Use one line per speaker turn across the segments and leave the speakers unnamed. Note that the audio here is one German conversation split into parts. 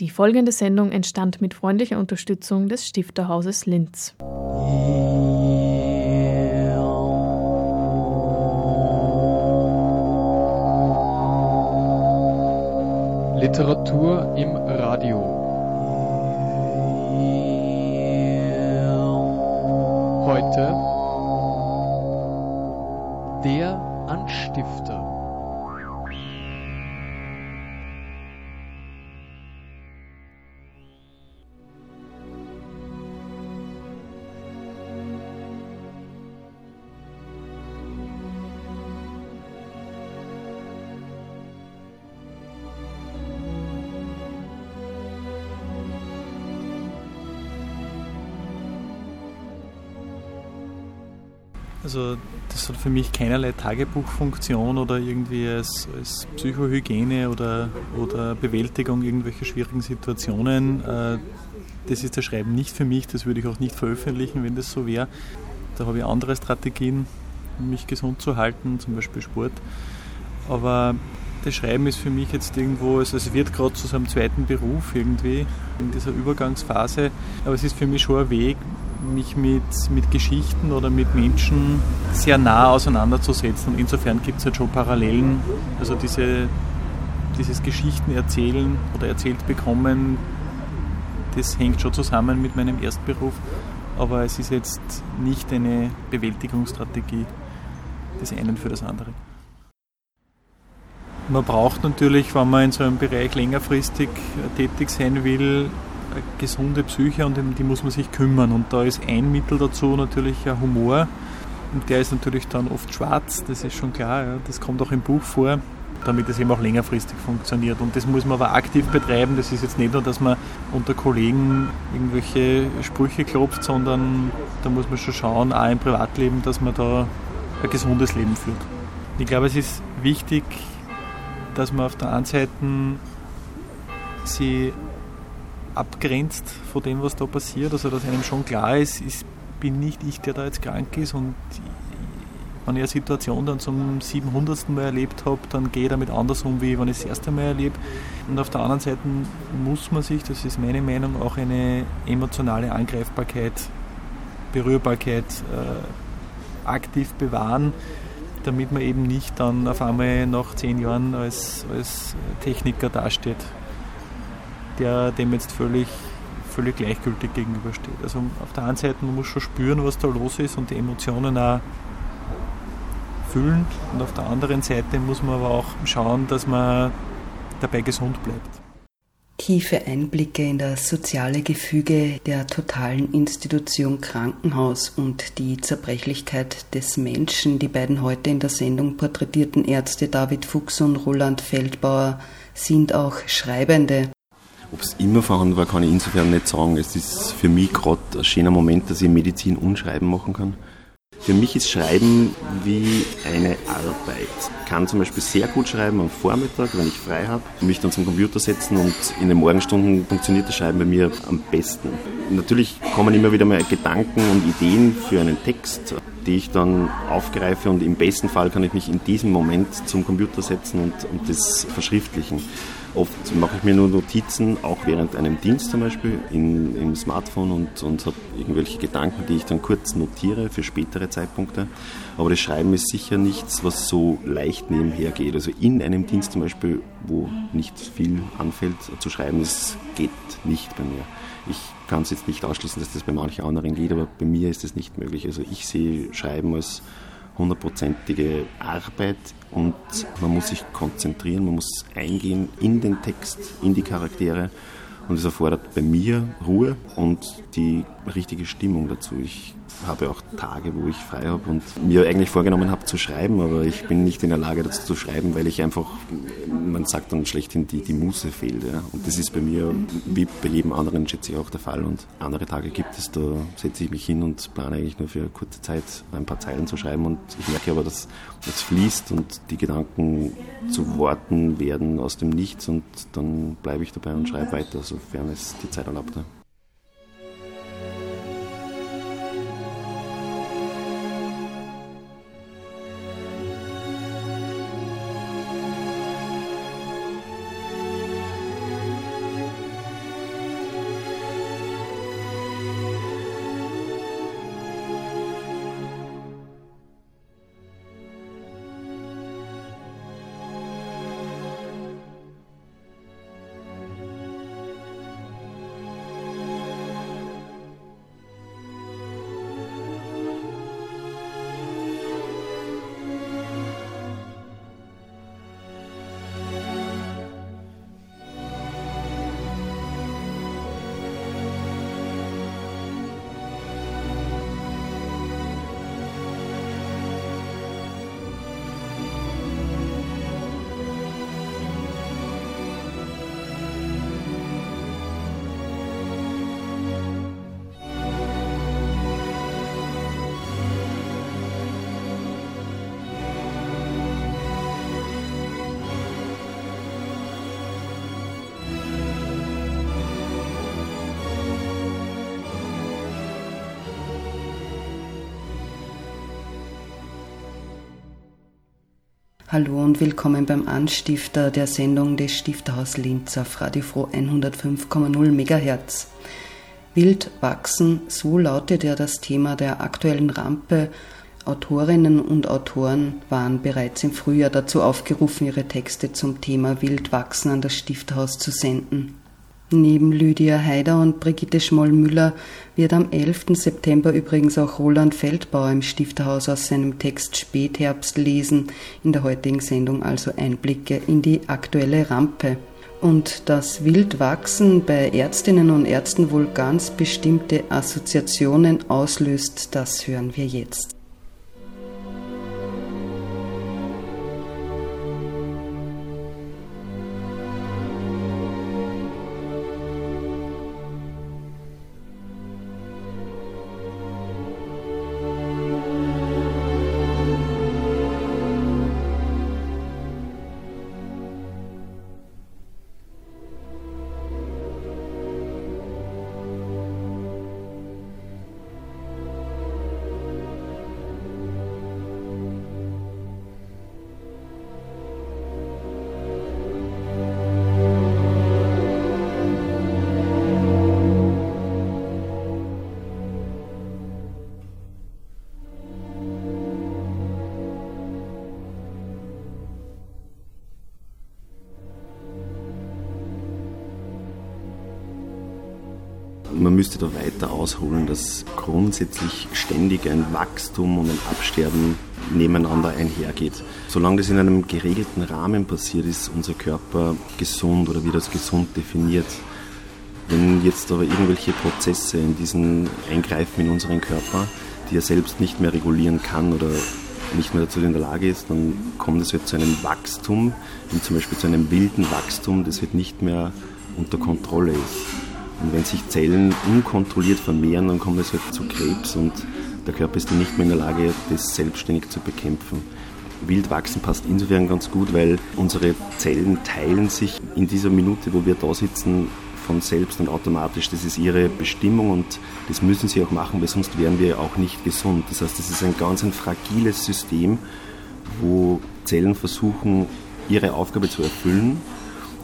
Die folgende Sendung entstand mit freundlicher Unterstützung des Stifterhauses Linz.
Literatur im Radio. Heute der Anstifter.
Hat für mich keinerlei Tagebuchfunktion oder irgendwie als, als Psychohygiene oder, oder Bewältigung irgendwelcher schwierigen Situationen. Äh, das ist das Schreiben nicht für mich, das würde ich auch nicht veröffentlichen, wenn das so wäre. Da habe ich andere Strategien, um mich gesund zu halten, zum Beispiel Sport. Aber das Schreiben ist für mich jetzt irgendwo, also es wird gerade zu seinem zweiten Beruf irgendwie in dieser Übergangsphase. Aber es ist für mich schon ein Weg, mich mit, mit Geschichten oder mit Menschen sehr nah auseinanderzusetzen. Und insofern gibt es halt schon Parallelen. Also diese, dieses Geschichten erzählen oder erzählt bekommen, das hängt schon zusammen mit meinem Erstberuf. Aber es ist jetzt nicht eine Bewältigungsstrategie des einen für das andere. Man braucht natürlich, wenn man in so einem Bereich längerfristig tätig sein will, gesunde Psyche und um die muss man sich kümmern. Und da ist ein Mittel dazu natürlich ein Humor. Und der ist natürlich dann oft schwarz, das ist schon klar. Ja. Das kommt auch im Buch vor, damit es eben auch längerfristig funktioniert. Und das muss man aber aktiv betreiben. Das ist jetzt nicht nur, dass man unter Kollegen irgendwelche Sprüche klopft, sondern da muss man schon schauen, auch im Privatleben, dass man da ein gesundes Leben führt. Ich glaube, es ist wichtig, dass man auf der einen Seite sie abgrenzt von dem, was da passiert. Also dass einem schon klar ist, ich bin nicht ich, der da jetzt krank ist und wenn ich eine Situation dann zum 700. Mal erlebt habe, dann gehe ich damit anders um, wie wenn ich das erste Mal erlebe. Und auf der anderen Seite muss man sich, das ist meine Meinung, auch eine emotionale Angreifbarkeit, Berührbarkeit äh, aktiv bewahren, damit man eben nicht dann auf einmal nach zehn Jahren als, als Techniker dasteht der dem jetzt völlig, völlig gleichgültig gegenübersteht. Also auf der einen Seite, man muss schon spüren, was da los ist und die Emotionen auch fühlen und auf der anderen Seite muss man aber auch schauen, dass man dabei gesund bleibt.
Tiefe Einblicke in das soziale Gefüge der totalen Institution Krankenhaus und die Zerbrechlichkeit des Menschen. Die beiden heute in der Sendung porträtierten Ärzte David Fuchs und Roland Feldbauer sind auch Schreibende.
Ob es immer vorhanden war, kann ich insofern nicht sagen. Es ist für mich gerade ein schöner Moment, dass ich Medizin und Schreiben machen kann. Für mich ist Schreiben wie eine Arbeit. Ich kann zum Beispiel sehr gut schreiben am Vormittag, wenn ich frei habe, mich dann zum Computer setzen und in den Morgenstunden funktioniert das Schreiben bei mir am besten. Natürlich kommen immer wieder mal Gedanken und Ideen für einen Text, die ich dann aufgreife und im besten Fall kann ich mich in diesem Moment zum Computer setzen und, und das verschriftlichen. Oft mache ich mir nur Notizen, auch während einem Dienst zum Beispiel, in, im Smartphone und, und habe irgendwelche Gedanken, die ich dann kurz notiere für spätere Zeitpunkte. Aber das Schreiben ist sicher nichts, was so leicht nebenher geht. Also in einem Dienst zum Beispiel, wo nicht viel anfällt zu schreiben, das geht nicht bei mir. Ich kann es jetzt nicht ausschließen, dass das bei manchen anderen geht, aber bei mir ist das nicht möglich. Also ich sehe Schreiben als hundertprozentige Arbeit und man muss sich konzentrieren, man muss eingehen in den Text, in die Charaktere und es erfordert bei mir Ruhe und die richtige Stimmung dazu. Ich habe auch Tage, wo ich frei habe und mir eigentlich vorgenommen habe zu schreiben, aber ich bin nicht in der Lage dazu zu schreiben, weil ich einfach, man sagt dann schlechthin, die, die Muse fehlt. Ja. Und das ist bei mir, wie bei jedem anderen, schätze ich auch der Fall. Und andere Tage gibt es, da setze ich mich hin und plane eigentlich nur für kurze Zeit ein paar Zeilen zu schreiben und ich merke aber, dass es fließt und die Gedanken zu Worten werden aus dem Nichts und dann bleibe ich dabei und schreibe weiter, sofern es die Zeit erlaubt. Ja.
Hallo und willkommen beim Anstifter der Sendung des Stifterhaus Linz auf Radio Froh 105,0 MHz. Wild wachsen, so lautet ja das Thema der aktuellen Rampe. Autorinnen und Autoren waren bereits im Frühjahr dazu aufgerufen, ihre Texte zum Thema Wild wachsen an das Stifterhaus zu senden. Neben Lydia Haider und Brigitte Schmoll-Müller wird am 11. September übrigens auch Roland Feldbauer im Stifterhaus aus seinem Text Spätherbst lesen, in der heutigen Sendung also Einblicke in die aktuelle Rampe. Und dass Wildwachsen bei Ärztinnen und Ärzten wohl ganz bestimmte Assoziationen auslöst, das hören wir jetzt.
Man müsste da weiter ausholen, dass grundsätzlich ständig ein Wachstum und ein Absterben nebeneinander einhergeht. Solange das in einem geregelten Rahmen passiert, ist unser Körper gesund oder wird als gesund definiert. Wenn jetzt aber irgendwelche Prozesse in diesen eingreifen in unseren Körper, die er selbst nicht mehr regulieren kann oder nicht mehr dazu in der Lage ist, dann kommt es halt zu einem Wachstum, wie zum Beispiel zu einem wilden Wachstum, das halt nicht mehr unter Kontrolle ist. Und wenn sich Zellen unkontrolliert vermehren, dann kommt es halt zu Krebs und der Körper ist dann nicht mehr in der Lage, das selbstständig zu bekämpfen. Wildwachsen passt insofern ganz gut, weil unsere Zellen teilen sich in dieser Minute, wo wir da sitzen, von selbst und automatisch. Das ist ihre Bestimmung und das müssen sie auch machen, weil sonst wären wir auch nicht gesund. Das heißt, das ist ein ganz ein fragiles System, wo Zellen versuchen, ihre Aufgabe zu erfüllen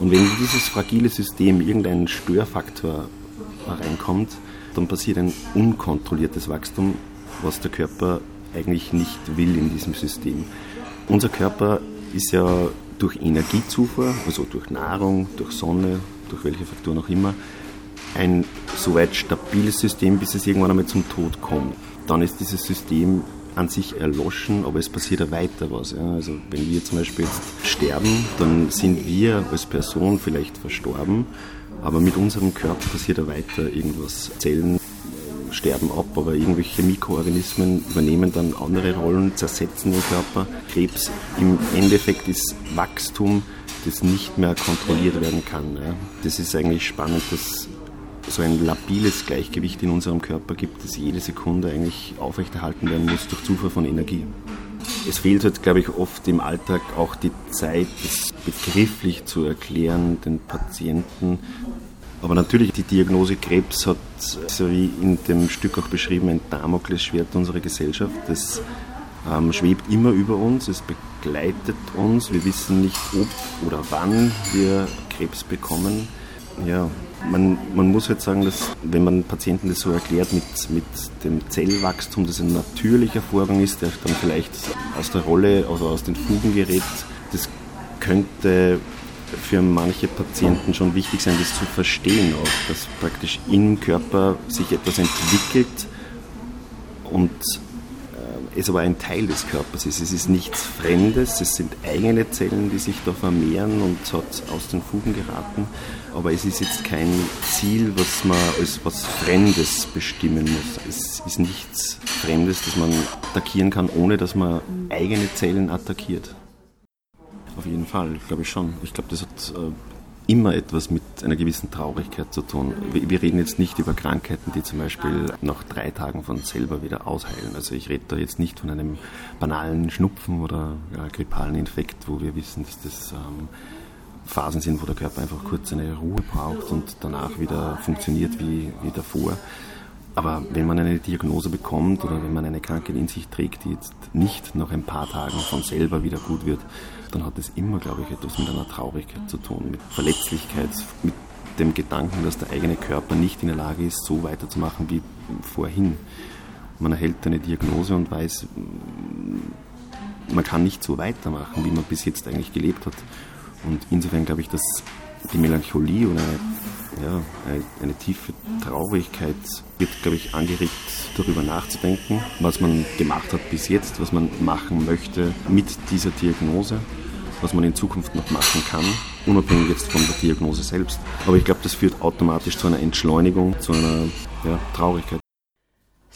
und wenn in dieses fragile System irgendein Störfaktor reinkommt, dann passiert ein unkontrolliertes Wachstum, was der Körper eigentlich nicht will in diesem System. Unser Körper ist ja durch Energiezufuhr, also durch Nahrung, durch Sonne, durch welche Faktoren auch immer, ein soweit stabiles System, bis es irgendwann einmal zum Tod kommt. Dann ist dieses System an sich erloschen, aber es passiert ja weiter was. Ja. Also wenn wir zum Beispiel jetzt sterben, dann sind wir als Person vielleicht verstorben, aber mit unserem Körper passiert ja weiter irgendwas. Zellen sterben ab, aber irgendwelche Mikroorganismen übernehmen dann andere Rollen, zersetzen den Körper. Krebs im Endeffekt ist Wachstum, das nicht mehr kontrolliert werden kann. Ja. Das ist eigentlich spannend, dass so ein labiles Gleichgewicht in unserem Körper gibt, das jede Sekunde eigentlich aufrechterhalten werden muss durch Zufuhr von Energie. Es fehlt halt, glaube ich, oft im Alltag auch die Zeit, das begrifflich zu erklären den Patienten. Aber natürlich, die Diagnose Krebs hat, so wie in dem Stück auch beschrieben, ein Damoklesschwert unserer Gesellschaft. Das ähm, schwebt immer über uns, es begleitet uns. Wir wissen nicht, ob oder wann wir Krebs bekommen. Ja, man, man muss halt sagen, dass wenn man Patienten das so erklärt mit, mit dem Zellwachstum, das ein natürlicher Vorgang ist, der dann vielleicht aus der Rolle, also aus den Fugen gerät, das könnte für manche Patienten schon wichtig sein, das zu verstehen auch, dass praktisch im Körper sich etwas entwickelt und es aber ein Teil des Körpers ist. Es ist nichts Fremdes, es sind eigene Zellen, die sich da vermehren und hat aus den Fugen geraten aber es ist jetzt kein Ziel, was man als was Fremdes bestimmen muss. Es ist nichts Fremdes, das man attackieren kann, ohne dass man eigene Zellen attackiert. Auf jeden Fall, glaube ich schon. Ich glaube, das hat äh, immer etwas mit einer gewissen Traurigkeit zu tun. Wir, reden jetzt nicht über Krankheiten, die zum Beispiel nach drei Tagen von selber wieder ausheilen. Also ich rede da jetzt nicht von einem banalen Schnupfen oder ja, grippalen Infekt, wo wir wissen, dass das ähm, Phasen sind, wo der Körper einfach kurz eine Ruhe braucht und danach wieder funktioniert wie, wie davor. Aber wenn man eine Diagnose bekommt oder wenn man eine Krankheit in sich trägt, die jetzt nicht nach ein paar Tagen von selber wieder gut wird, dann hat es immer, glaube ich, etwas mit einer Traurigkeit zu tun, mit Verletzlichkeit, mit dem Gedanken, dass der eigene Körper nicht in der Lage ist, so weiterzumachen wie vorhin. Man erhält eine Diagnose und weiß, man kann nicht so weitermachen, wie man bis jetzt eigentlich gelebt hat. Und insofern glaube ich, dass die Melancholie oder eine, ja, eine, eine tiefe Traurigkeit wird, glaube ich, angeregt, darüber nachzudenken, was man gemacht hat bis jetzt, was man machen möchte mit dieser Diagnose, was man in Zukunft noch machen kann, unabhängig jetzt von der Diagnose selbst. Aber ich glaube, das führt automatisch zu einer Entschleunigung, zu einer ja, Traurigkeit.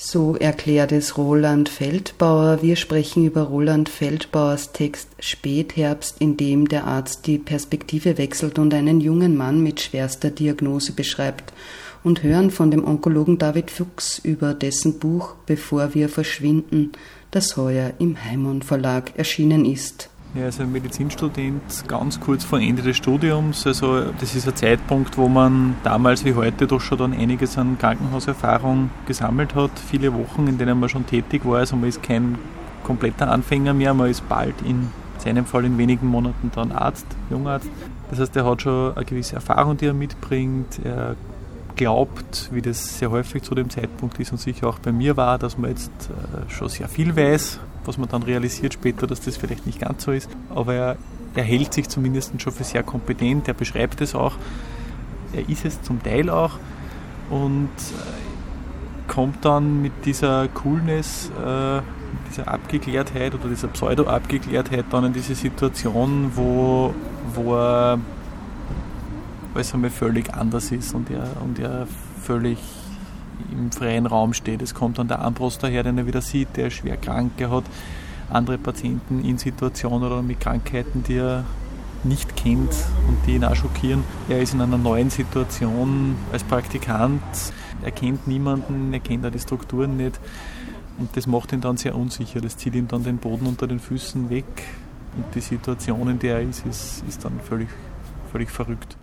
So erklärt es Roland Feldbauer. Wir sprechen über Roland Feldbauers Text Spätherbst, in dem der Arzt die Perspektive wechselt und einen jungen Mann mit schwerster Diagnose beschreibt und hören von dem Onkologen David Fuchs über dessen Buch Bevor wir verschwinden, das heuer im Heimon Verlag erschienen ist.
Ja, also ein Medizinstudent ganz kurz vor Ende des Studiums. Also das ist ein Zeitpunkt, wo man damals wie heute doch schon dann einiges an Krankenhauserfahrung gesammelt hat. Viele Wochen, in denen man schon tätig war. Also man ist kein kompletter Anfänger mehr, man ist bald in seinem Fall in wenigen Monaten dann Arzt, Jungarzt. Das heißt, er hat schon eine gewisse Erfahrung, die er mitbringt. Er glaubt, wie das sehr häufig zu dem Zeitpunkt ist und sicher auch bei mir war, dass man jetzt äh, schon sehr viel weiß was man dann realisiert später, dass das vielleicht nicht ganz so ist. Aber er, er hält sich zumindest schon für sehr kompetent, er beschreibt es auch. Er ist es zum Teil auch und äh, kommt dann mit dieser Coolness, äh, dieser Abgeklärtheit oder dieser Pseudo-Abgeklärtheit dann in diese Situation, wo, wo er alles einmal völlig anders ist und er, und er völlig im freien Raum steht. Es kommt dann der Ambros daher, den er wieder sieht, der schwer krank, er hat andere Patienten in Situationen oder mit Krankheiten, die er nicht kennt und die ihn auch schockieren. Er ist in einer neuen Situation als Praktikant, er kennt niemanden, er kennt auch die Strukturen nicht und das macht ihn dann sehr unsicher, das zieht ihm dann den Boden unter den Füßen weg und die Situation, in der er ist, ist, ist dann völlig, völlig verrückt.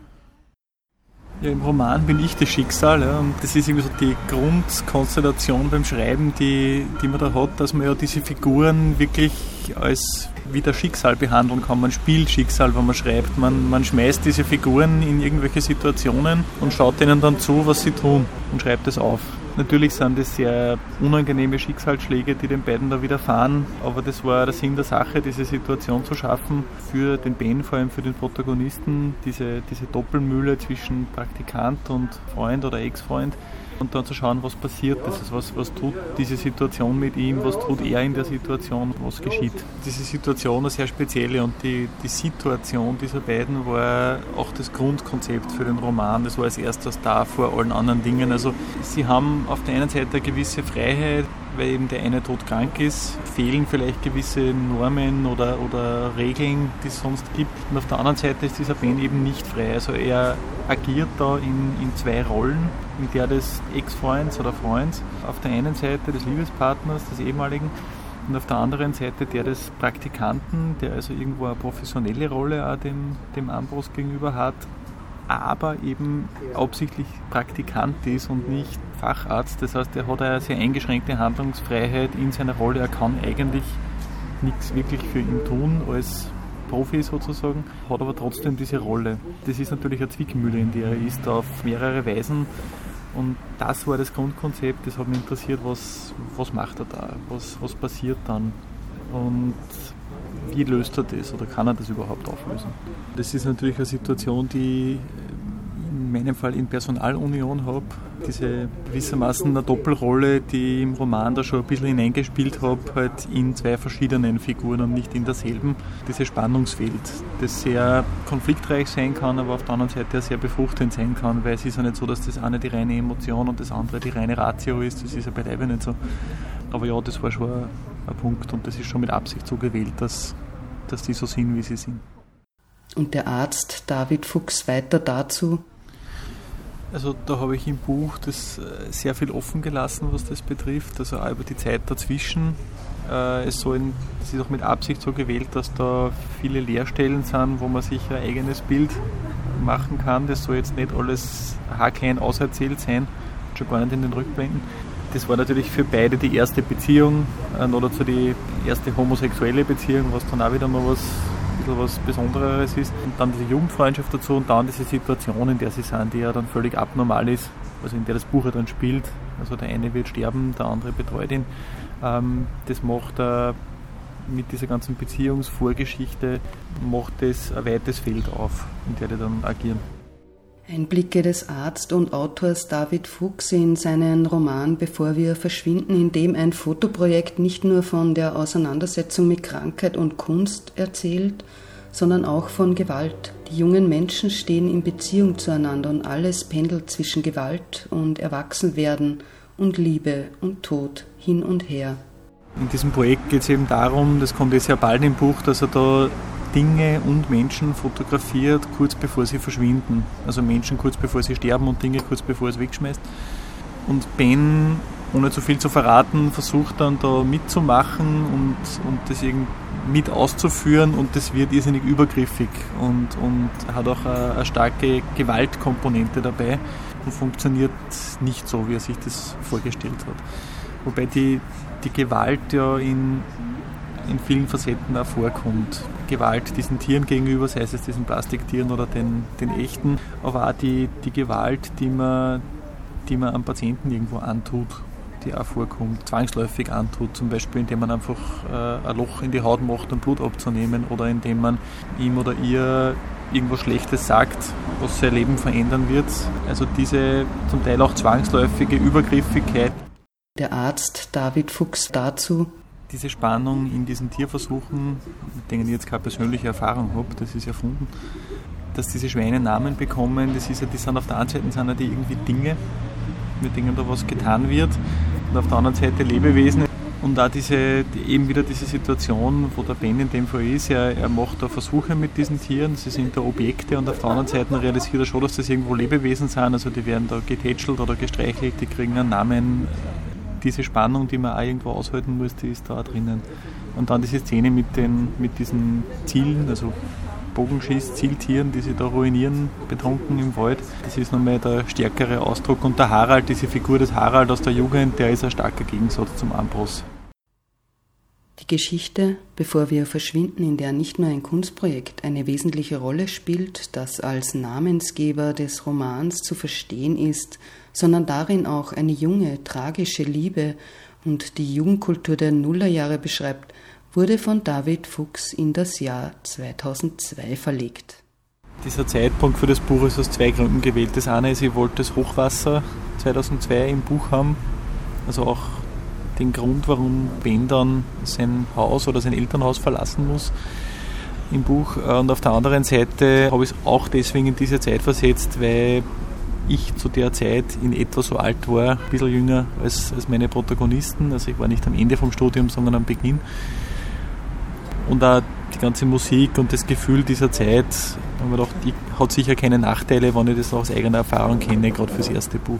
Ja, Im Roman bin ich das Schicksal ja, und das ist irgendwie so die Grundkonstellation beim Schreiben, die, die man da hat, dass man ja diese Figuren wirklich als wie das Schicksal behandeln kann. Man spielt Schicksal, wenn man schreibt. Man, man schmeißt diese Figuren in irgendwelche Situationen und schaut ihnen dann zu, was sie tun und schreibt es auf. Natürlich sind das sehr unangenehme Schicksalsschläge, die den beiden da widerfahren, aber das war der Sinn der Sache, diese Situation zu schaffen. Für den Ben, vor allem für den Protagonisten, diese, diese Doppelmühle zwischen Praktikant und Freund oder Ex-Freund und dann zu schauen, was passiert. Ist, was, was tut diese Situation mit ihm, was tut er in der Situation, was geschieht. Diese Situation ist sehr spezielle und die, die Situation dieser beiden war auch das Grundkonzept für den Roman. Das war als erstes da vor allen anderen Dingen. Also sie haben auf der einen Seite eine gewisse Freiheit, weil eben der eine todkrank ist, fehlen vielleicht gewisse Normen oder, oder Regeln, die es sonst gibt. Und auf der anderen Seite ist dieser Ben eben nicht frei. Also er agiert da in, in zwei Rollen, in der des Ex-Freunds oder Freunds, auf der einen Seite des Liebespartners, des ehemaligen, und auf der anderen Seite der des Praktikanten, der also irgendwo eine professionelle Rolle auch dem, dem Ambros gegenüber hat, aber eben absichtlich Praktikant ist und nicht Facharzt. Das heißt, er hat eine sehr eingeschränkte Handlungsfreiheit in seiner Rolle. Er kann eigentlich nichts wirklich für ihn tun als Profi sozusagen, hat aber trotzdem diese Rolle. Das ist natürlich eine Zwickmühle, in der er ist, auf mehrere Weisen. Und das war das Grundkonzept, das hat mich interessiert, was, was macht er da, was, was passiert dann und wie löst er das oder kann er das überhaupt auflösen. Das ist natürlich eine Situation, die in meinem Fall in Personalunion habe. Diese gewissermaßen eine Doppelrolle, die ich im Roman da schon ein bisschen hineingespielt habe, halt in zwei verschiedenen Figuren und nicht in derselben. Dieses Spannungsfeld, das sehr konfliktreich sein kann, aber auf der anderen Seite auch sehr befruchtend sein kann, weil es ist ja nicht so, dass das eine die reine Emotion und das andere die reine Ratio ist. Das ist ja beileibe nicht so. Aber ja, das war schon ein, ein Punkt und das ist schon mit Absicht so gewählt, dass, dass die so sind, wie sie sind.
Und der Arzt David Fuchs weiter dazu,
also da habe ich im Buch das äh, sehr viel offen gelassen, was das betrifft, also auch über die Zeit dazwischen. Äh, es sollen, das ist auch mit Absicht so gewählt, dass da viele Leerstellen sind, wo man sich ein eigenes Bild machen kann. Das soll jetzt nicht alles haarklein auserzählt sein, schon gar nicht in den Rückblenden. Das war natürlich für beide die erste Beziehung äh, oder zu die erste homosexuelle Beziehung, was dann auch wieder mal was, was Besonderes ist. Und dann diese Jugendfreundschaft dazu und dann diese Situation, in der sie sind, die ja dann völlig abnormal ist, also in der das Buch ja dann spielt. Also der eine wird sterben, der andere betreut ihn. Ähm, das macht er mit dieser ganzen Beziehungsvorgeschichte macht es ein weites Feld auf, in der die dann agieren.
Einblicke des Arzt und Autors David Fuchs in seinen Roman Bevor wir verschwinden, in dem ein Fotoprojekt nicht nur von der Auseinandersetzung mit Krankheit und Kunst erzählt, sondern auch von Gewalt. Die jungen Menschen stehen in Beziehung zueinander und alles pendelt zwischen Gewalt und Erwachsenwerden und Liebe und Tod hin und her.
In diesem Projekt geht es eben darum, das kommt jetzt ja bald im Buch, dass er da Dinge und Menschen fotografiert, kurz bevor sie verschwinden. Also Menschen kurz bevor sie sterben und Dinge kurz bevor es wegschmeißt. Und Ben, ohne zu viel zu verraten, versucht dann da mitzumachen und, und das irgendwie mit auszuführen und das wird irrsinnig übergriffig und, und hat auch eine, eine starke Gewaltkomponente dabei und funktioniert nicht so, wie er sich das vorgestellt hat. Wobei die, die Gewalt ja in, in vielen Facetten auch vorkommt. Gewalt diesen Tieren gegenüber, sei es diesen Plastiktieren oder den, den echten, aber auch die, die Gewalt, die man, die man am Patienten irgendwo antut, die auch vorkommt, zwangsläufig antut, zum Beispiel indem man einfach äh, ein Loch in die Haut macht, um Blut abzunehmen oder indem man ihm oder ihr irgendwas Schlechtes sagt, was sein Leben verändern wird. Also diese zum Teil auch zwangsläufige Übergriffigkeit.
Der Arzt David Fuchs dazu,
diese Spannung in diesen Tierversuchen, mit denen ich jetzt keine persönliche Erfahrung habe, das ist erfunden, dass diese Schweine Namen bekommen, das ist ja, die sind auf der einen Seite sind ja die irgendwie Dinge, mit denen da was getan wird, und auf der anderen Seite Lebewesen. Und auch diese, eben wieder diese Situation, wo der Ben in dem Fall ist, er, er macht da Versuche mit diesen Tieren, sie sind da Objekte und auf der anderen Seite realisiert er schon, dass das irgendwo Lebewesen sind, also die werden da getätschelt oder gestreichelt, die kriegen einen Namen, diese Spannung, die man auch irgendwo aushalten muss, die ist da drinnen. Und dann diese Szene mit, den, mit diesen Zielen, also Bogenschieß, Zieltieren, die sich da ruinieren, betrunken im Wald. Das ist nochmal der stärkere Ausdruck. Und der Harald, diese Figur des Harald aus der Jugend, der ist ein starker Gegensatz zum Ambros.
Die Geschichte, bevor wir verschwinden, in der nicht nur ein Kunstprojekt eine wesentliche Rolle spielt, das als Namensgeber des Romans zu verstehen ist, sondern darin auch eine junge, tragische Liebe und die Jugendkultur der Nullerjahre beschreibt, wurde von David Fuchs in das Jahr 2002 verlegt.
Dieser Zeitpunkt für das Buch ist aus zwei Gründen gewählt. Das eine ist, ich wollte das Hochwasser 2002 im Buch haben, also auch den Grund, warum Ben dann sein Haus oder sein Elternhaus verlassen muss im Buch. Und auf der anderen Seite habe ich es auch deswegen in diese Zeit versetzt, weil ich zu der Zeit in etwa so alt war, ein bisschen jünger als, als meine Protagonisten. Also ich war nicht am Ende vom Studium, sondern am Beginn. Und auch die ganze Musik und das Gefühl dieser Zeit, haben wir gedacht, hat sicher keine Nachteile, wenn ich das aus eigener Erfahrung kenne, gerade fürs erste Buch.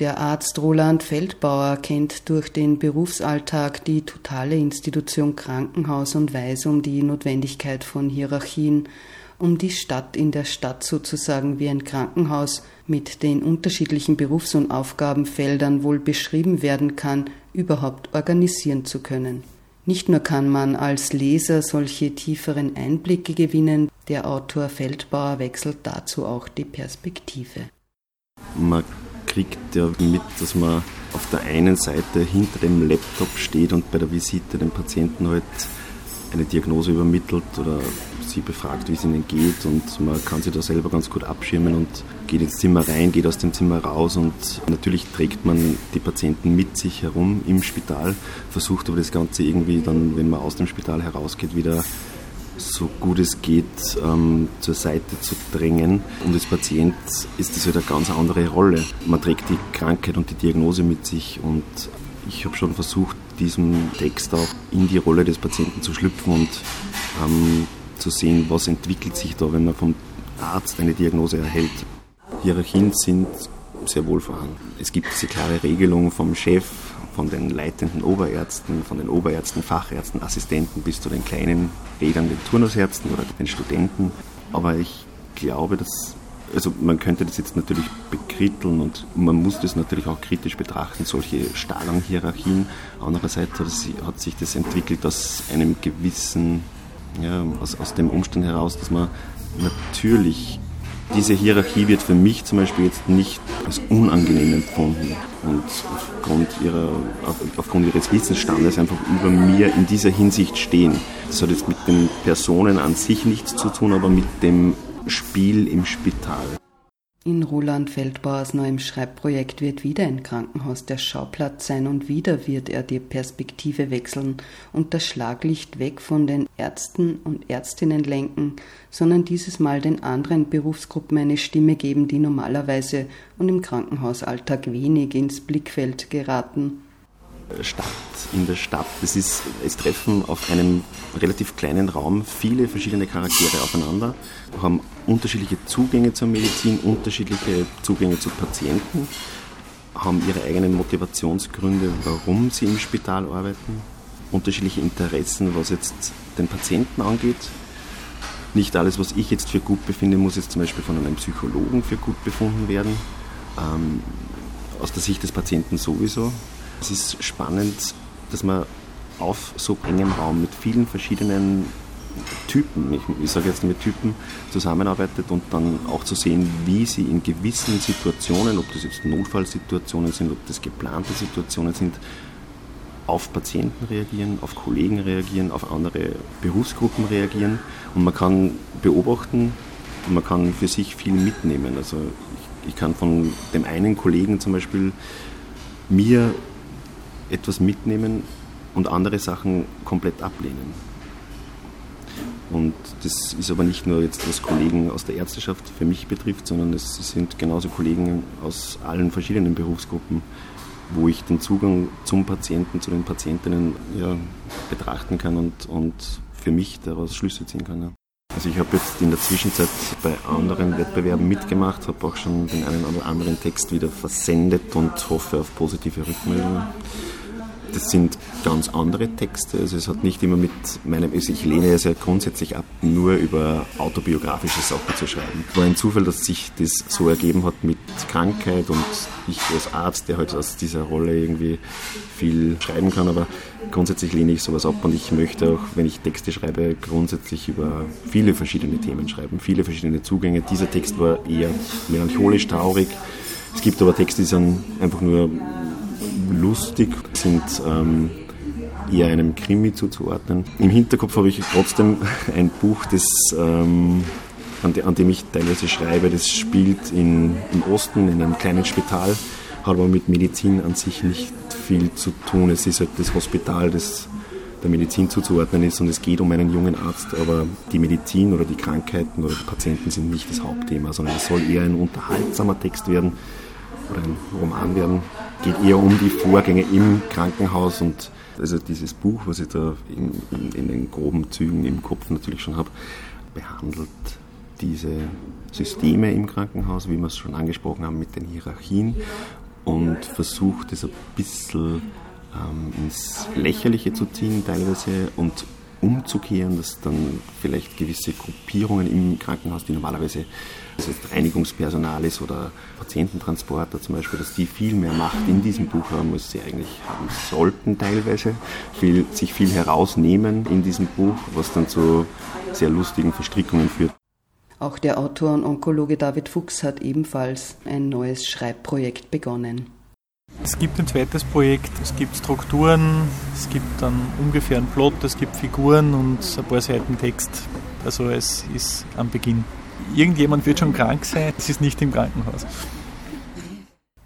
Der Arzt Roland Feldbauer kennt durch den Berufsalltag die totale Institution Krankenhaus und weiß um die Notwendigkeit von Hierarchien, um die Stadt in der Stadt sozusagen wie ein Krankenhaus mit den unterschiedlichen Berufs- und Aufgabenfeldern wohl beschrieben werden kann, überhaupt organisieren zu können. Nicht nur kann man als Leser solche tieferen Einblicke gewinnen, der Autor Feldbauer wechselt dazu auch die Perspektive.
Man kriegt ja mit, dass man auf der einen Seite hinter dem Laptop steht und bei der Visite dem Patienten halt eine Diagnose übermittelt oder sie befragt, wie es ihnen geht und man kann sich da selber ganz gut abschirmen und geht ins Zimmer rein, geht aus dem Zimmer raus und natürlich trägt man die Patienten mit sich herum im Spital, versucht aber das Ganze irgendwie dann, wenn man aus dem Spital herausgeht, wieder so gut es geht ähm, zur Seite zu drängen. Und als Patient ist das halt eine ganz andere Rolle. Man trägt die Krankheit und die Diagnose mit sich und ich habe schon versucht, diesem Text auch in die Rolle des Patienten zu schlüpfen und ähm, zu sehen, was entwickelt sich da, wenn man vom Arzt eine Diagnose erhält. Hierarchien sind sehr wohl vorhanden. Es gibt diese klare Regelung vom Chef, von den leitenden Oberärzten, von den Oberärzten, Fachärzten, Assistenten bis zu den kleinen Rädern, den Turnusärzten oder den Studenten. Aber ich glaube, dass, also man könnte das jetzt natürlich bekritteln und man muss das natürlich auch kritisch betrachten, solche starren Hierarchien. Andererseits hat sich das entwickelt aus einem gewissen, ja, aus, aus dem Umstand heraus, dass man natürlich diese Hierarchie wird für mich zum Beispiel jetzt nicht als unangenehm empfunden und aufgrund, ihrer, aufgrund ihres Wissensstandes einfach über mir in dieser Hinsicht stehen. Das hat jetzt mit den Personen an sich nichts zu tun, aber mit dem Spiel im Spital.
In Roland Feldbauers neuem Schreibprojekt wird wieder ein Krankenhaus der Schauplatz sein und wieder wird er die Perspektive wechseln und das Schlaglicht weg von den Ärzten und Ärztinnen lenken, sondern dieses Mal den anderen Berufsgruppen eine Stimme geben, die normalerweise und im Krankenhausalltag wenig ins Blickfeld geraten.
Stadt, in der Stadt. Das ist, es treffen auf einem relativ kleinen Raum viele verschiedene Charaktere aufeinander, haben unterschiedliche Zugänge zur Medizin, unterschiedliche Zugänge zu Patienten, haben ihre eigenen Motivationsgründe, warum sie im Spital arbeiten, unterschiedliche Interessen, was jetzt den Patienten angeht. Nicht alles, was ich jetzt für gut befinde, muss jetzt zum Beispiel von einem Psychologen für gut befunden werden. Ähm, aus der Sicht des Patienten sowieso. Es ist spannend, dass man auf so engem Raum mit vielen verschiedenen Typen, ich, ich sage jetzt mit Typen, zusammenarbeitet und dann auch zu sehen, wie sie in gewissen Situationen, ob das jetzt Notfallsituationen sind, ob das geplante Situationen sind, auf Patienten reagieren, auf Kollegen reagieren, auf andere Berufsgruppen reagieren und man kann beobachten und man kann für sich viel mitnehmen. Also ich, ich kann von dem einen Kollegen zum Beispiel mir etwas mitnehmen und andere Sachen komplett ablehnen. Und das ist aber nicht nur jetzt, was Kollegen aus der Ärzteschaft für mich betrifft, sondern es sind genauso Kollegen aus allen verschiedenen Berufsgruppen, wo ich den Zugang zum Patienten, zu den Patientinnen ja, betrachten kann und, und für mich daraus Schlüsse ziehen kann. Ja. Also ich habe jetzt in der Zwischenzeit bei anderen Wettbewerben mitgemacht, habe auch schon den einen oder anderen Text wieder versendet und hoffe auf positive Rückmeldungen das sind ganz andere Texte. Also es hat nicht immer mit meinem, also ich lehne es ja grundsätzlich ab, nur über autobiografische Sachen zu schreiben. War ein Zufall, dass sich das so ergeben hat mit Krankheit und ich als Arzt, der halt aus dieser Rolle irgendwie viel schreiben kann, aber grundsätzlich lehne ich sowas ab und ich möchte auch, wenn ich Texte schreibe, grundsätzlich über viele verschiedene Themen schreiben, viele verschiedene Zugänge. Dieser Text war eher melancholisch, traurig. Es gibt aber Texte, die sind einfach nur lustig, sind ähm, eher einem Krimi zuzuordnen. Im Hinterkopf habe ich trotzdem ein Buch, das, ähm, an, de, an, dem ich teilweise schreibe, das spielt in, im Osten in einem kleinen Spital, hat aber mit Medizin an sich nicht viel zu tun. Es ist halt das Hospital, das der Medizin zuzuordnen ist und es geht um einen jungen Arzt, aber die Medizin oder die Krankheiten oder die Patienten sind nicht das Hauptthema, sondern es soll eher ein unterhaltsamer Text werden oder ein Roman werden, geht eher um die Vorgänge im Krankenhaus und also dieses Buch, was ich da in, in, in den groben Zügen im Kopf natürlich schon habe, behandelt diese Systeme im Krankenhaus, wie wir es schon angesprochen haben mit den Hierarchien und versucht es ein bisschen ähm, ins Lächerliche zu ziehen teilweise und umzukehren, dass dann vielleicht gewisse Gruppierungen im Krankenhaus, die normalerweise das heißt Reinigungspersonal ist oder Patiententransporter zum Beispiel, dass die viel mehr Macht in diesem Buch haben, als sie eigentlich haben sollten teilweise, viel, sich viel herausnehmen in diesem Buch, was dann zu sehr lustigen Verstrickungen führt.
Auch der Autor und Onkologe David Fuchs hat ebenfalls ein neues Schreibprojekt begonnen.
Es gibt ein zweites Projekt, es gibt Strukturen, es gibt dann ungefähr einen Plot, es gibt Figuren und ein paar Seiten Text. Also es ist am Beginn. Irgendjemand wird schon krank sein, es ist nicht im Krankenhaus.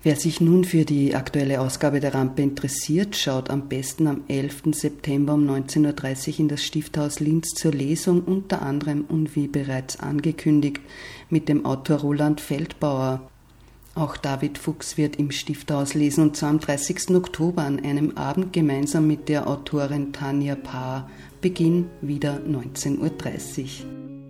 Wer sich nun für die aktuelle Ausgabe der Rampe interessiert, schaut am besten am 11. September um 19.30 Uhr in das Stifthaus Linz zur Lesung, unter anderem und wie bereits angekündigt mit dem Autor Roland Feldbauer. Auch David Fuchs wird im Stifthaus lesen und zwar am 30. Oktober an einem Abend gemeinsam mit der Autorin Tanja Paar. Beginn wieder 19.30 Uhr.